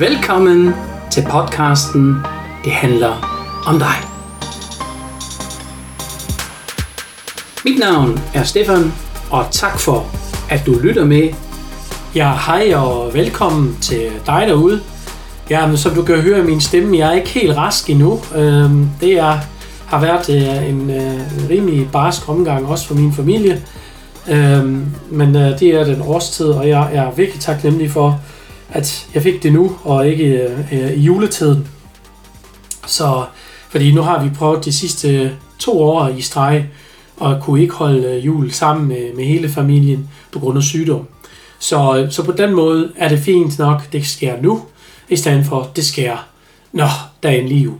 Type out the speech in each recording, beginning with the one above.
Velkommen til podcasten Det handler om dig. Mit navn er Stefan, og tak for, at du lytter med. Ja, hej og velkommen til dig derude. Ja, men som du kan høre min stemme, jeg er ikke helt rask endnu. Øhm, det er, har været øh, en, en rimelig barsk omgang, også for min familie. Øhm, men øh, det er den årstid, og jeg er virkelig taknemmelig for, at jeg fik det nu, og ikke øh, øh, i juletiden. Så, fordi nu har vi prøvet de sidste to år i streg, og kunne ikke holde øh, jul sammen med, med hele familien på grund af sygdom. Så, øh, så på den måde er det fint nok, det sker nu, i stedet for, det sker, nå, der er endelig jul.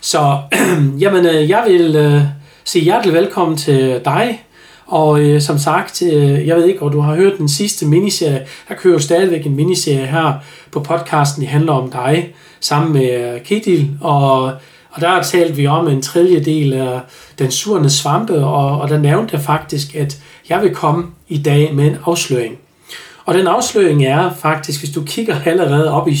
Så jamen, jeg vil øh, sige hjertelig velkommen til dig, og øh, som sagt, øh, jeg ved ikke, om du har hørt den sidste miniserie. der kører jo stadigvæk en miniserie her på podcasten, det handler om dig, sammen med øh, Kedil, Og, og der talte vi om en tredjedel af den surne svampe, og, og der nævnte jeg faktisk, at jeg vil komme i dag med en afsløring. Og den afsløring er faktisk, hvis du kigger allerede op i,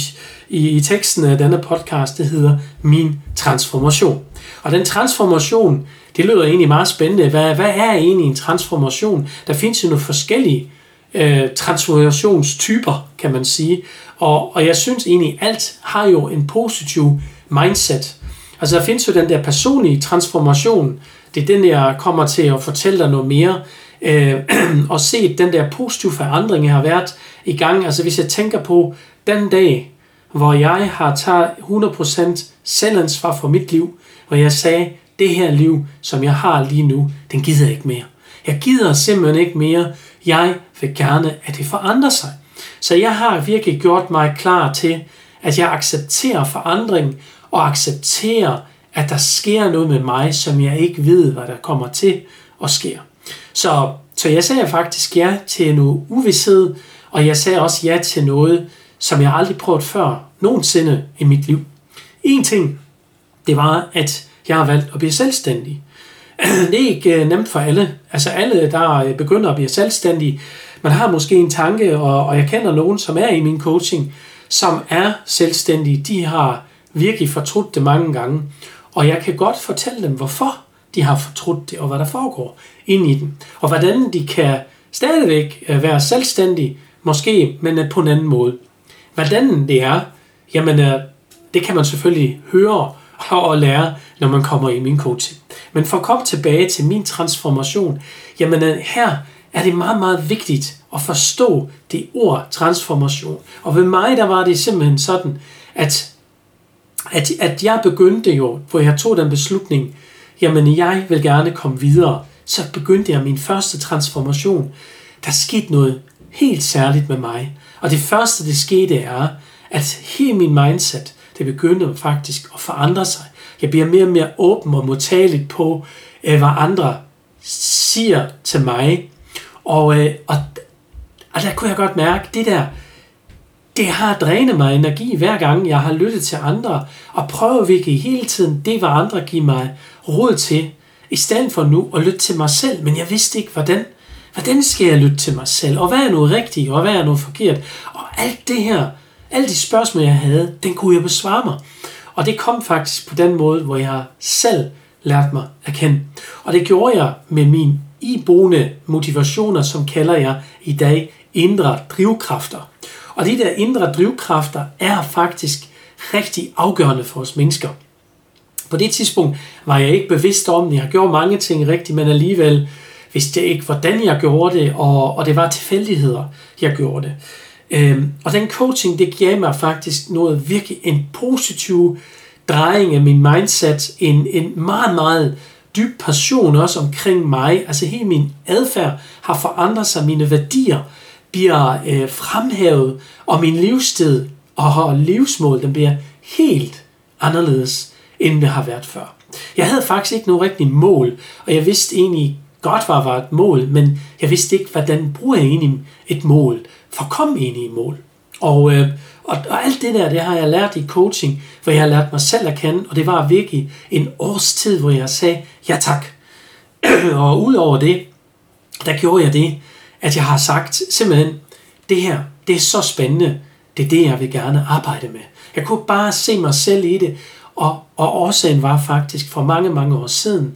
i, i teksten af denne podcast, det hedder Min Transformation. Og den transformation, det lyder egentlig meget spændende. Hvad, hvad er egentlig en transformation? Der findes jo nogle forskellige øh, transformationstyper, kan man sige. Og, og jeg synes egentlig, alt har jo en positiv mindset. Altså der findes jo den der personlige transformation. Det er den, jeg kommer til at fortælle dig noget mere. Øh, og se den der positive forandring, jeg har været i gang. Altså hvis jeg tænker på den dag, hvor jeg har taget 100% selvansvar for mit liv, hvor jeg sagde, det her liv, som jeg har lige nu, den gider jeg ikke mere. Jeg gider simpelthen ikke mere. Jeg vil gerne, at det forandrer sig. Så jeg har virkelig gjort mig klar til, at jeg accepterer forandring og accepterer, at der sker noget med mig, som jeg ikke ved, hvad der kommer til at ske. Så, så jeg sagde faktisk ja til noget uvidshed, og jeg sagde også ja til noget, som jeg aldrig prøvet før nogensinde i mit liv. En ting, det var, at jeg har valgt at blive selvstændig. Det er ikke øh, nemt for alle. Altså alle, der øh, begynder at blive selvstændige, man har måske en tanke, og, og jeg kender nogen, som er i min coaching, som er selvstændige. De har virkelig fortrudt det mange gange. Og jeg kan godt fortælle dem, hvorfor de har fortrudt det, og hvad der foregår ind i den. Og hvordan de kan stadigvæk øh, være selvstændige, måske, men på en anden måde. Hvordan det er, jamen det kan man selvfølgelig høre og lære, når man kommer i min coaching. Men for at komme tilbage til min transformation, jamen øh, her er det meget, meget vigtigt at forstå det ord transformation. Og ved mig, der var det simpelthen sådan, at, at, at jeg begyndte jo, hvor jeg tog den beslutning, jamen jeg vil gerne komme videre, så begyndte jeg min første transformation. Der skete noget helt særligt med mig. Og det første, det skete, er, at hele min mindset, det begynder faktisk at forandre sig. Jeg bliver mere og mere åben og modtagelig på, øh, hvad andre siger til mig. Og, øh, og, og der kunne jeg godt mærke, det der, det har drænet mig energi hver gang, jeg har lyttet til andre, og prøvet virkelig hele tiden det, hvad andre giver mig råd til, i stedet for nu at lytte til mig selv. Men jeg vidste ikke, hvordan, hvordan skal jeg lytte til mig selv, og hvad er nu rigtigt, og hvad er nu forkert. Og alt det her, alle de spørgsmål, jeg havde, den kunne jeg besvare mig. Og det kom faktisk på den måde, hvor jeg selv lærte mig at kende. Og det gjorde jeg med min iboende motivationer, som kalder jeg i dag indre drivkræfter. Og de der indre drivkræfter er faktisk rigtig afgørende for os mennesker. På det tidspunkt var jeg ikke bevidst om det. Jeg gjorde mange ting rigtigt, men alligevel vidste jeg ikke, hvordan jeg gjorde det, og, og det var tilfældigheder, jeg gjorde det. Øhm, og den coaching, det gav mig faktisk noget virkelig en positiv drejning af min mindset, en, en meget, meget dyb passion også omkring mig. Altså hele min adfærd har forandret sig, mine værdier bliver øh, fremhævet, og min livssted og livsmål, den bliver helt anderledes, end det har været før. Jeg havde faktisk ikke noget rigtigt mål, og jeg vidste egentlig godt, hvad var et mål, men jeg vidste ikke, hvordan bruger jeg egentlig et mål for at komme ind i mål. Og, øh, og, og alt det der, det har jeg lært i coaching, hvor jeg har lært mig selv at kende, og det var virkelig en års tid, hvor jeg sagde ja tak. og udover det, der gjorde jeg det, at jeg har sagt simpelthen, det her, det er så spændende, det er det, jeg vil gerne arbejde med. Jeg kunne bare se mig selv i det, og, og årsagen var faktisk for mange, mange år siden,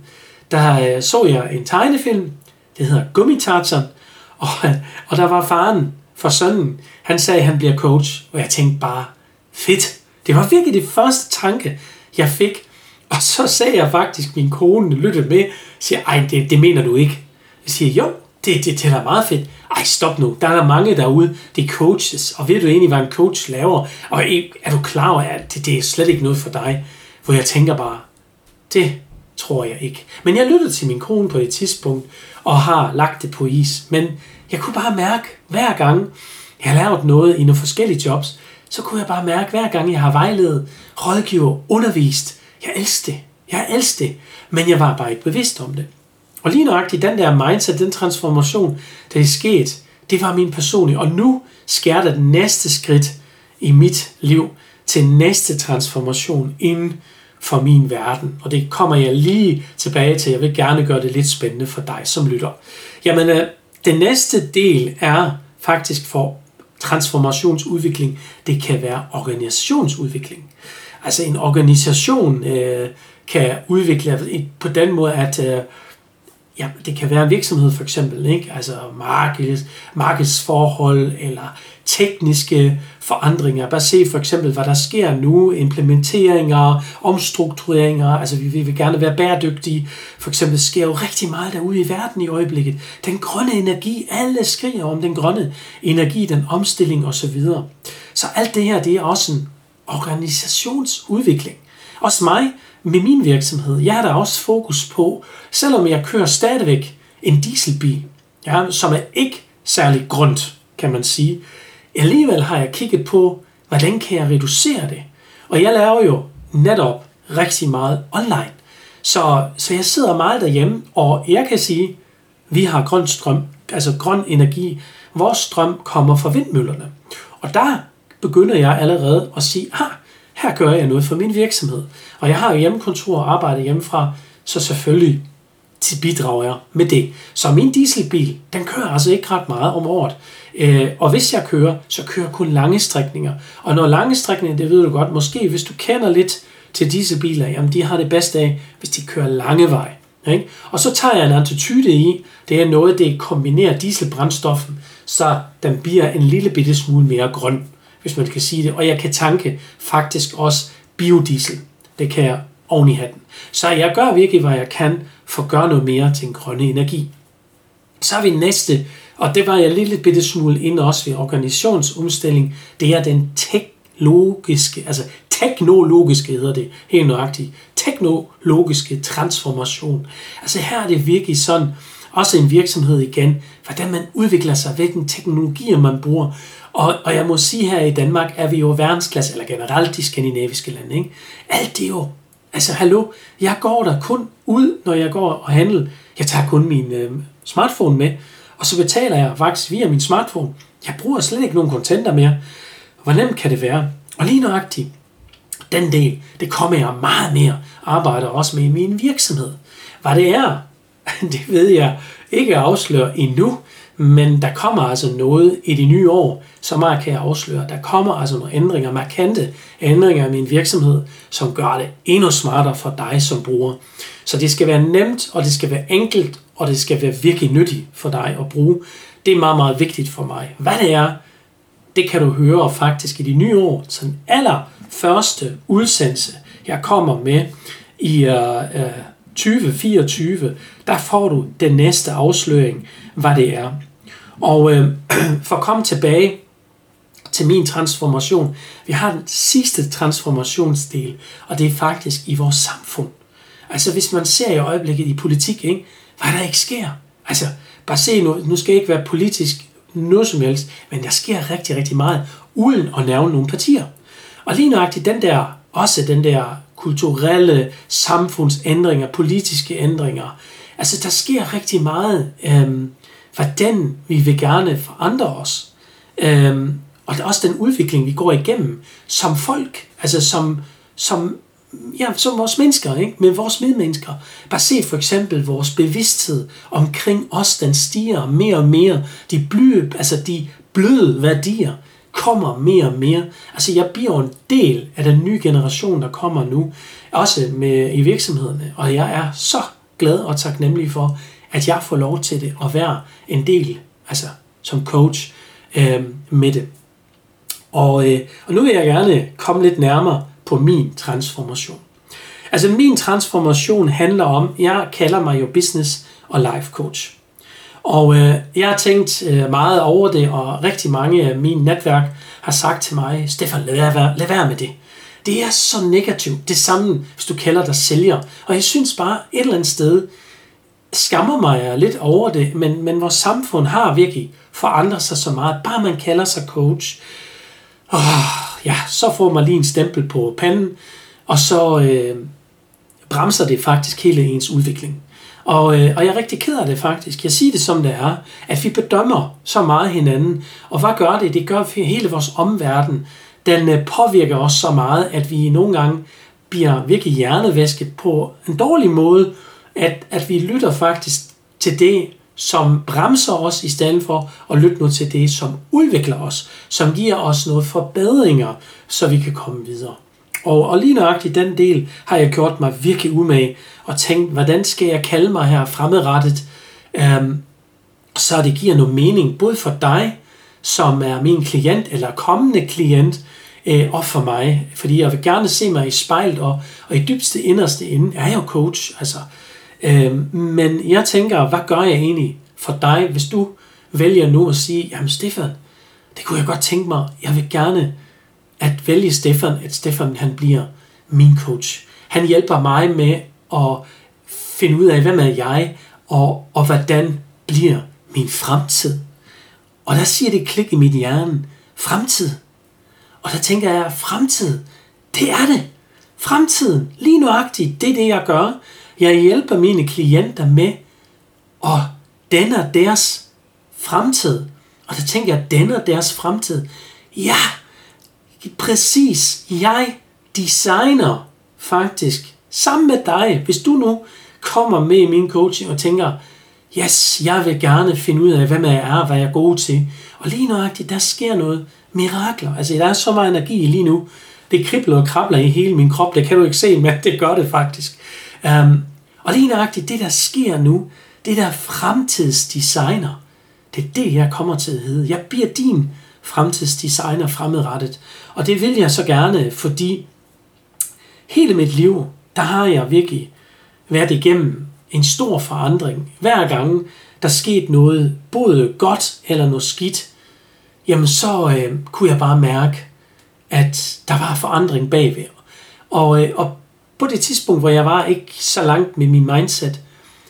der øh, så jeg en tegnefilm, det hedder Gummitartan, og, og der var faren for sønnen, han sagde, at han bliver coach, og jeg tænkte bare, fedt. Det var virkelig det første tanke, jeg fik. Og så sagde jeg faktisk, min kone lyttede med, siger, ej, det, det mener du ikke. Jeg siger, jo, det, det, det er da meget fedt. Ej, stop nu. Der er mange derude, det er coaches. Og ved du egentlig, hvad en coach laver? Og er du klar over, at det, det er slet ikke noget for dig? Hvor jeg tænker bare, det tror jeg ikke. Men jeg lyttede til min kone på et tidspunkt, og har lagt det på is. Men jeg kunne bare mærke, hver gang jeg har lavet noget i nogle forskellige jobs, så kunne jeg bare mærke, hver gang jeg har vejledet, rådgiver, undervist, jeg elsker det. Jeg elsker det. Men jeg var bare ikke bevidst om det. Og lige nøjagtigt den der mindset, den transformation, der er sket, det var min personlige. Og nu sker der den næste skridt i mit liv til næste transformation inden for min verden. Og det kommer jeg lige tilbage til. Jeg vil gerne gøre det lidt spændende for dig som lytter. Jamen, øh, den næste del er faktisk for transformationsudvikling. Det kan være organisationsudvikling. Altså en organisation øh, kan udvikle på den måde, at øh, ja, det kan være en virksomhed for eksempel, ikke? altså markeds, markedsforhold eller tekniske forandringer. Bare se for eksempel, hvad der sker nu, implementeringer, omstruktureringer, altså vi, vi vil gerne være bæredygtige. For eksempel sker jo rigtig meget derude i verden i øjeblikket. Den grønne energi, alle skriger om den grønne energi, den omstilling osv. Så alt det her, det er også en organisationsudvikling. Også mig, med min virksomhed, jeg har da også fokus på, selvom jeg kører stadigvæk en dieselbil, ja, som er ikke særlig grønt, kan man sige, alligevel har jeg kigget på, hvordan kan jeg reducere det? Og jeg laver jo netop rigtig meget online. Så, så jeg sidder meget derhjemme, og jeg kan sige, vi har grøn strøm, altså grøn energi. Vores strøm kommer fra vindmøllerne. Og der begynder jeg allerede at sige, ah, her gør jeg noget for min virksomhed. Og jeg har jo hjemmekontor og arbejder hjemmefra, så selvfølgelig bidrager jeg med det. Så min dieselbil, den kører altså ikke ret meget om året. Øh, og hvis jeg kører, så kører jeg kun lange strækninger. Og når lange strækninger, det ved du godt, måske hvis du kender lidt til dieselbiler, jamen de har det bedste af, hvis de kører lange vej. Ikke? Og så tager jeg en attitude i, det er noget, det kombinerer dieselbrændstoffen, så den bliver en lille bitte smule mere grøn hvis man kan sige det. Og jeg kan tanke faktisk også biodiesel. Det kan jeg oven i hatten. Så jeg gør virkelig, hvad jeg kan for at gøre noget mere til en grønne energi. Så har vi næste, og det var jeg lidt, lidt bitte smule ind også ved organisationsomstilling, det er den teknologiske, altså teknologiske hedder det helt nøjagtigt, teknologiske transformation. Altså her er det virkelig sådan, også en virksomhed igen, hvordan man udvikler sig, hvilken teknologier man bruger, og, og jeg må sige her i Danmark, er vi jo verdensklasse, eller generelt de skandinaviske lande. Ikke? Alt det er jo, altså hallo, jeg går der kun ud, når jeg går og handler. Jeg tager kun min øh, smartphone med, og så betaler jeg faktisk via min smartphone. Jeg bruger slet ikke nogen kontanter mere. Hvor nemt kan det være? Og lige nøjagtigt, den del, det kommer jeg meget mere arbejder også med i min virksomhed. Hvad det er, det ved jeg ikke at afsløre endnu, men der kommer altså noget i de nye år, så meget kan jeg afsløre. Der kommer altså nogle ændringer, markante ændringer i min virksomhed, som gør det endnu smartere for dig som bruger. Så det skal være nemt, og det skal være enkelt, og det skal være virkelig nyttigt for dig at bruge. Det er meget, meget vigtigt for mig. Hvad det er, det kan du høre faktisk i de nye år. Så den allerførste udsendelse, jeg kommer med i uh, uh, 2024, der får du den næste afsløring, hvad det er. Og øh, for at komme tilbage til min transformation, vi har den sidste transformationsdel, og det er faktisk i vores samfund. Altså hvis man ser i øjeblikket i politik, ikke, hvad der ikke sker. Altså bare se nu, nu skal jeg ikke være politisk noget som helst, men der sker rigtig, rigtig meget, uden at nævne nogle partier. Og lige nøjagtigt den der, også den der kulturelle samfundsændringer, politiske ændringer, altså der sker rigtig meget, øhm, hvordan vi vil gerne forandre os. Øhm, og det er også den udvikling, vi går igennem som folk, altså som, som, ja, som vores mennesker, ikke? men vores medmennesker. Bare se for eksempel vores bevidsthed omkring os, den stiger mere og mere. De bløde, altså de bløde værdier kommer mere og mere. Altså jeg bliver en del af den nye generation, der kommer nu, også med, i virksomhederne, og jeg er så glad og taknemmelig for, at jeg får lov til det, og være en del, altså som coach øh, med det. Og, øh, og nu vil jeg gerne komme lidt nærmere på min transformation. Altså min transformation handler om, jeg kalder mig jo business og life coach. Og øh, jeg har tænkt øh, meget over det, og rigtig mange af mine netværk har sagt til mig, Stefan, lad være, lad være med det. Det er så negativt. Det samme, hvis du kalder dig sælger. Og jeg synes bare et eller andet sted, skammer mig lidt over det, men, men vores samfund har virkelig forandret sig så meget. Bare man kalder sig coach, åh, ja, så får man lige en stempel på panden, og så øh, bremser det faktisk hele ens udvikling. Og, øh, og jeg er rigtig ked af det faktisk. Jeg siger det som det er, at vi bedømmer så meget hinanden. Og hvad gør det? Det gør hele vores omverden. Den øh, påvirker os så meget, at vi nogle gange bliver virkelig hjernevæsket på en dårlig måde, at, at vi lytter faktisk til det, som bremser os, i stedet for at lytte nu til det, som udvikler os, som giver os noget forbedringer, så vi kan komme videre. Og, og lige nøjagtigt den del har jeg gjort mig virkelig umage og tænkt, hvordan skal jeg kalde mig her fremadrettet, øhm, så det giver noget mening, både for dig, som er min klient eller kommende klient, øh, og for mig. Fordi jeg vil gerne se mig i spejlet, og, og i dybste inderste ende er jeg jo coach. Altså, øh, men jeg tænker, hvad gør jeg egentlig for dig, hvis du vælger nu at sige, jamen Stefan, det kunne jeg godt tænke mig, jeg vil gerne at vælge Stefan, at Stefan han bliver min coach. Han hjælper mig med at finde ud af, hvem er jeg, og, og hvordan bliver min fremtid. Og der siger det klik i mit hjerne, fremtid. Og der tænker jeg, fremtid, det er det. Fremtiden, lige nuagtigt, det er det, jeg gør. Jeg hjælper mine klienter med at danne deres fremtid. Og der tænker jeg, danne deres fremtid. Ja, præcis. Jeg designer faktisk sammen med dig. Hvis du nu kommer med i min coaching og tænker, yes, jeg vil gerne finde ud af, hvem jeg er, hvad jeg er god til. Og lige nøjagtigt, der sker noget mirakler. Altså, der er så meget energi lige nu. Det kribler og krabler i hele min krop. Det kan du ikke se, men det gør det faktisk. Um, og lige nøjagtigt, det der sker nu, det der fremtidsdesigner, det er det, jeg kommer til at hedde. Jeg bliver din fremtidsdesigner fremadrettet. Og det vil jeg så gerne, fordi hele mit liv, der har jeg virkelig været igennem en stor forandring. Hver gang der skete noget, både godt eller noget skidt, jamen så øh, kunne jeg bare mærke, at der var forandring bagved. Og, øh, og på det tidspunkt, hvor jeg var ikke så langt med min mindset,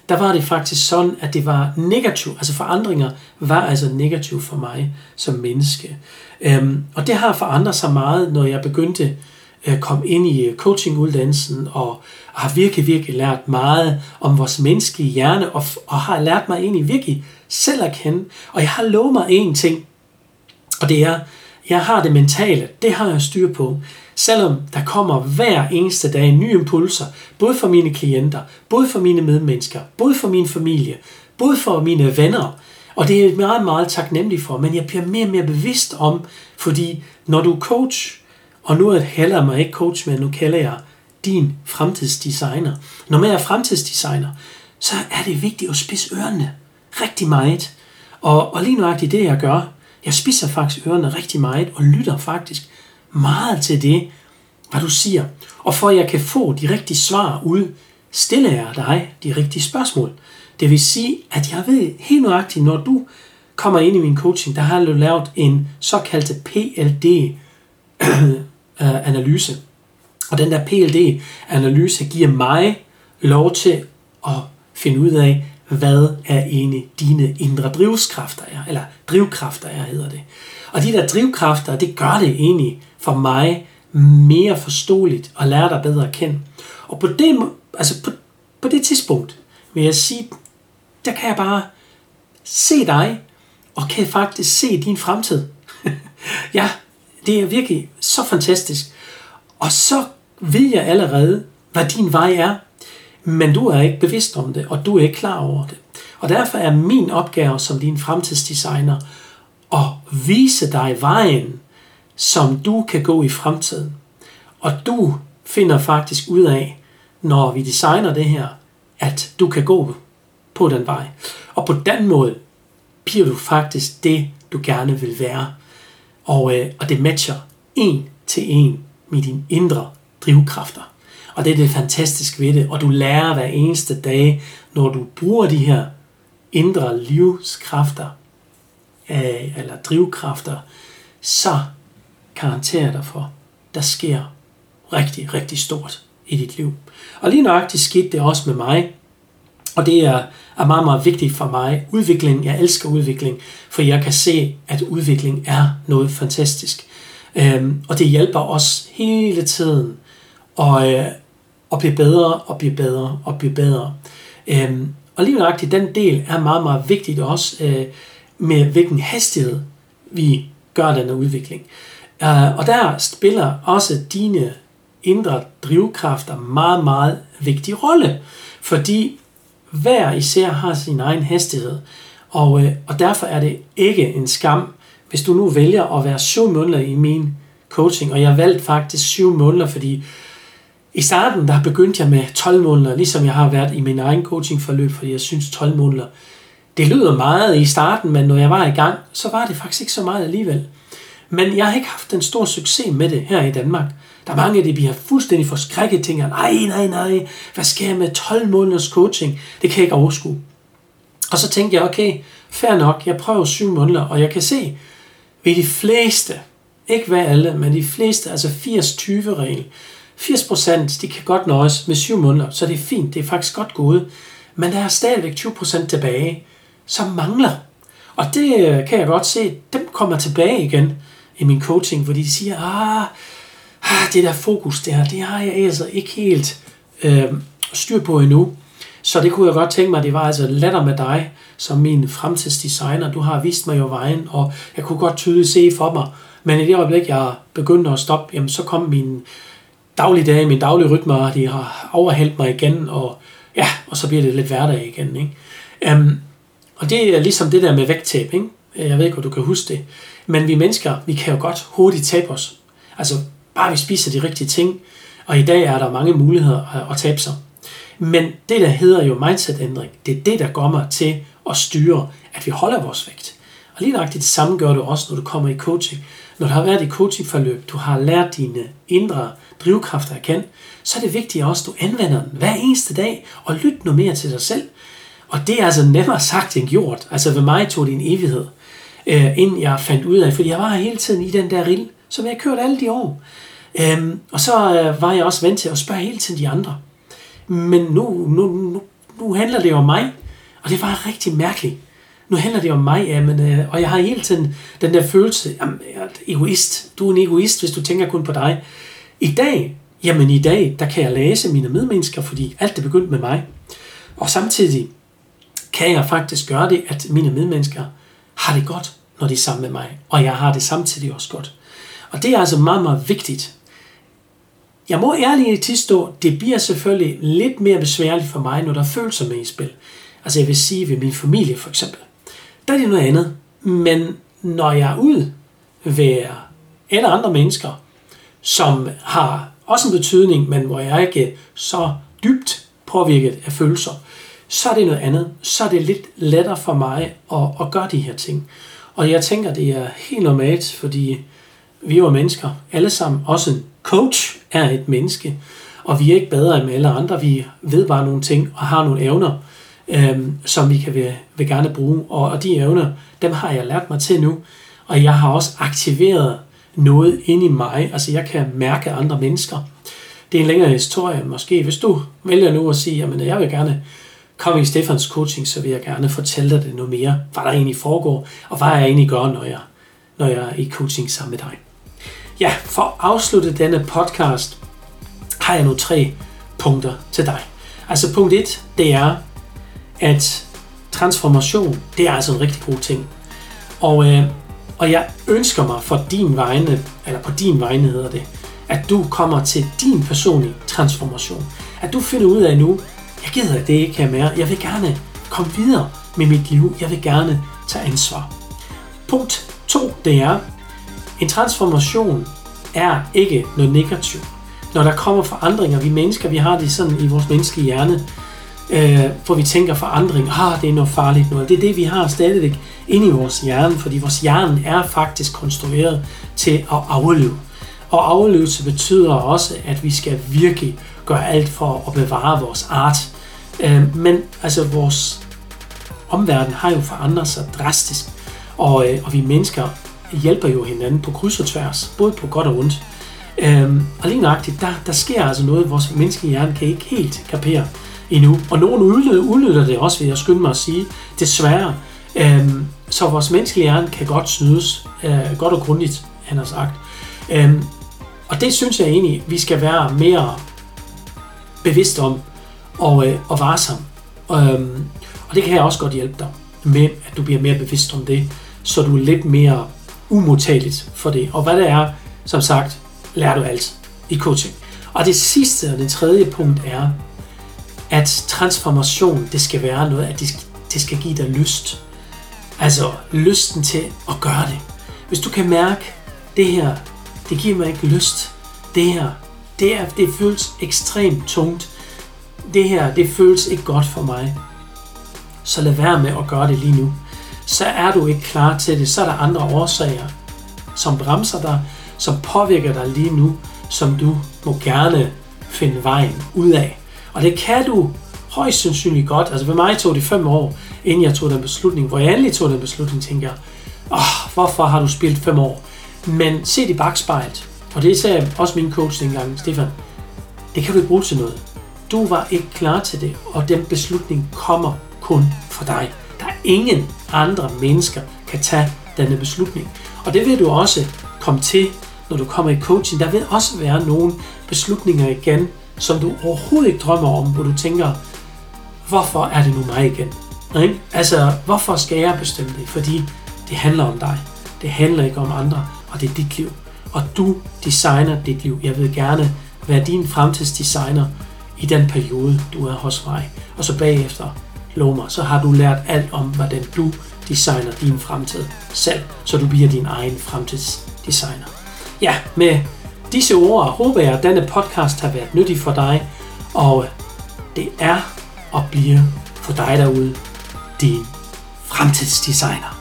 der var det faktisk sådan, at det var negativt. Altså forandringer var altså negativt for mig som menneske. Øhm, og det har forandret sig meget, når jeg begyndte at komme ind i øh, coachinguddannelsen og har virkelig, virkelig lært meget om vores menneskelige hjerne og, og har lært mig egentlig virkelig selv at kende. Og jeg har lovet mig en ting, og det er, jeg har det mentale, det har jeg styr på. Selvom der kommer hver eneste dag nye impulser, både for mine klienter, både for mine medmennesker, både for min familie, både for mine venner, og det er jeg meget, meget taknemmelig for, men jeg bliver mere og mere bevidst om, fordi når du er coach, og nu kalder mig ikke coach, men nu kalder jeg din fremtidsdesigner. Når man er fremtidsdesigner, så er det vigtigt at spidse ørerne rigtig meget. Og, og lige nøjagtigt det, jeg gør, jeg spiser faktisk ørerne rigtig meget og lytter faktisk meget til det, hvad du siger. Og for at jeg kan få de rigtige svar ud, stiller jeg dig de rigtige spørgsmål. Det vil sige, at jeg ved helt nøjagtigt, når du kommer ind i min coaching, der har jeg lavet en såkaldt PLD-analyse. Øh, Og den der PLD-analyse giver mig lov til at finde ud af, hvad er egentlig dine indre drivkræfter er, eller drivkræfter er, hedder det. Og de der drivkræfter, det gør det egentlig for mig mere forståeligt og lære dig bedre at kende. Og på det, altså på, på det tidspunkt vil jeg sige, der kan jeg bare se dig, og kan faktisk se din fremtid. ja, det er virkelig så fantastisk. Og så ved jeg allerede, hvad din vej er, men du er ikke bevidst om det, og du er ikke klar over det. Og derfor er min opgave som din fremtidsdesigner at vise dig vejen, som du kan gå i fremtiden. Og du finder faktisk ud af, når vi designer det her, at du kan gå på den vej. Og på den måde bliver du faktisk det, du gerne vil være. Og, øh, og det matcher en til en med dine indre drivkræfter. Og det er det fantastiske ved det, og du lærer hver eneste dag, når du bruger de her indre livskræfter, øh, eller drivkræfter, så garanterer dig for, der sker rigtig, rigtig stort i dit liv. Og lige nøjagtigt skete det også med mig, og det er, er meget, meget vigtigt for mig. Udvikling, jeg elsker udvikling, for jeg kan se, at udvikling er noget fantastisk. Øhm, og det hjælper os hele tiden at, øh, at blive bedre og blive bedre og blive bedre. Øhm, og lige nøjagtigt den del er meget, meget vigtigt også øh, med hvilken hastighed vi gør denne udvikling. Uh, og der spiller også dine indre drivkræfter meget, meget vigtig rolle, fordi hver især har sin egen hastighed, og, øh, og derfor er det ikke en skam, hvis du nu vælger at være syv måneder i min coaching, og jeg valgte faktisk syv måneder, fordi i starten der begyndte jeg med 12 måneder, ligesom jeg har været i min egen coachingforløb, fordi jeg synes 12 måneder, det lyder meget i starten, men når jeg var i gang, så var det faktisk ikke så meget alligevel. Men jeg har ikke haft en stor succes med det her i Danmark. Der er mange af de har fuldstændig forskrækket, tænker, nej, nej, nej, hvad skal jeg med 12 måneders coaching? Det kan jeg ikke overskue. Og så tænkte jeg, okay, fair nok, jeg prøver 7 måneder, og jeg kan se, ved de fleste, ikke hvad alle, men de fleste, altså 80-20 regel, 80% de kan godt nøjes med 7 måneder, så det er fint, det er faktisk godt gået. Men der er stadigvæk 20% tilbage, som mangler. Og det øh, kan jeg godt se, dem kommer tilbage igen i min coaching, hvor de siger, ah, ah det der fokus der, det har jeg altså ikke helt øh, styr på endnu. Så det kunne jeg godt tænke mig, det var altså lettere med dig, som min fremtidsdesigner. Du har vist mig jo vejen, og jeg kunne godt tydeligt se for mig. Men i det øjeblik, jeg begyndte at stoppe, jamen, så kom min dagligdag, min daglige rytmer, de har overhældt mig igen, og ja, og så bliver det lidt hverdag igen. Ikke? Um, og det er ligesom det der med vægttab, ikke? Jeg ved ikke, om du kan huske det. Men vi mennesker, vi kan jo godt hurtigt tabe os. Altså, bare vi spiser de rigtige ting. Og i dag er der mange muligheder at tabe sig. Men det, der hedder jo mindset-ændring, det er det, der går mig til at styre, at vi holder vores vægt. Og lige nøjagtigt det samme gør du også, når du kommer i coaching. Når du har været i coachingforløb, du har lært dine indre drivkræfter at kende, så er det vigtigt også, at du anvender den hver eneste dag, og lyt noget mere til dig selv. Og det er altså nemmere sagt end gjort. Altså ved mig tog det en evighed, øh, inden jeg fandt ud af, fordi jeg var hele tiden i den der rille, som jeg har kørt alle de år. Øhm, og så øh, var jeg også vant til at spørge hele tiden de andre. Men nu, nu, nu, nu handler det om mig, og det var rigtig mærkeligt. Nu handler det om mig, jamen, øh, og jeg har hele tiden den der følelse, jamen, jeg er egoist. Du er en egoist, hvis du tænker kun på dig. I dag, jamen i dag, der kan jeg læse mine medmennesker, fordi alt det begyndte med mig. Og samtidig kan jeg faktisk gøre det, at mine medmennesker har det godt, når de er sammen med mig. Og jeg har det samtidig også godt. Og det er altså meget, meget vigtigt. Jeg må ærligt tilstå, det bliver selvfølgelig lidt mere besværligt for mig, når der er følelser med i spil. Altså jeg vil sige ved min familie for eksempel. Der er det noget andet. Men når jeg er ude ved alle andre mennesker, som har også en betydning, men hvor jeg ikke er så dybt påvirket af følelser, så er det noget andet. Så er det lidt lettere for mig at, at gøre de her ting. Og jeg tænker, det er helt normalt, fordi vi er jo mennesker, alle sammen. Også en coach er et menneske, og vi er ikke bedre end alle andre. Vi ved bare nogle ting og har nogle evner, øhm, som vi kan vil, vil gerne bruge. Og, og de evner, dem har jeg lært mig til nu. Og jeg har også aktiveret noget ind i mig. Altså jeg kan mærke andre mennesker. Det er en længere historie måske. Hvis du vælger nu at sige, at jeg vil gerne Kom i Stefans coaching, så vil jeg gerne fortælle dig det noget mere, hvad der egentlig foregår, og hvad jeg egentlig gør, når jeg, når jeg er i coaching sammen med dig. Ja, for at afslutte denne podcast, har jeg nu tre punkter til dig. Altså punkt 1, det er, at transformation, det er altså en rigtig god ting. Og, øh, og jeg ønsker mig for din vegne, eller på din vegne hedder det, at du kommer til din personlige transformation. At du finder ud af nu, jeg gider det ikke her mere. Jeg vil gerne komme videre med mit liv. Jeg vil gerne tage ansvar. Punkt 2, det er, En transformation er ikke noget negativt. Når der kommer forandringer, vi mennesker, vi har det sådan i vores menneskelige hjerne, øh, hvor vi tænker forandring, ah, det er noget farligt noget. Det er det, vi har stadigvæk inde i vores hjerne, fordi vores hjerne er faktisk konstrueret til at afleve. Og overlevelse betyder også, at vi skal virkelig gør alt for at bevare vores art. Øh, men altså vores omverden har jo forandret sig drastisk, og, øh, og vi mennesker hjælper jo hinanden på kryds og tværs, både på godt og ondt. Øhm, og lige nøjagtigt, der, der sker altså noget, vores menneskelige hjerne kan ikke helt kapere endnu. Og nogen udnytter, udnytter det også, vil jeg skynde mig at sige, desværre. Øhm, så vores menneskelige hjerne kan godt snydes, øh, godt og grundigt, han har sagt. Øhm, og det synes jeg egentlig, vi skal være mere bevidst om og, øh, og varsom. Øhm, og det kan jeg også godt hjælpe dig med, at du bliver mere bevidst om det, så du er lidt mere umodtageligt for det. Og hvad det er, som sagt, lærer du alt i coaching. Og det sidste og det tredje punkt er, at transformation, det skal være noget, at det skal, det skal give dig lyst. Altså lysten til at gøre det. Hvis du kan mærke, det her, det giver mig ikke lyst. Det her, det, er, det føles ekstremt tungt. Det her, det føles ikke godt for mig. Så lad være med at gøre det lige nu. Så er du ikke klar til det. Så er der andre årsager, som bremser dig, som påvirker dig lige nu, som du må gerne finde vejen ud af. Og det kan du højst sandsynligt godt. Altså for mig tog det fem år, inden jeg tog den beslutning. Hvor jeg endelig tog den beslutning, tænker jeg, oh, hvorfor har du spillet fem år? Men se i bagspejlet. Og det sagde også min coach dengang, Stefan. Det kan du ikke bruge til noget. Du var ikke klar til det, og den beslutning kommer kun for dig. Der er ingen andre mennesker, kan tage denne beslutning. Og det vil du også komme til, når du kommer i coaching. Der vil også være nogle beslutninger igen, som du overhovedet ikke drømmer om, hvor du tænker, hvorfor er det nu mig igen? Ikke? Altså, hvorfor skal jeg bestemme det? Fordi det handler om dig. Det handler ikke om andre, og det er dit liv. Og du designer dit liv. Jeg vil gerne være din fremtidsdesigner i den periode, du er hos mig. Og så bagefter, lov mig, så har du lært alt om, hvordan du designer din fremtid selv, så du bliver din egen fremtidsdesigner. Ja, med disse ord håber jeg, at denne podcast har været nyttig for dig, og det er og bliver for dig derude din fremtidsdesigner.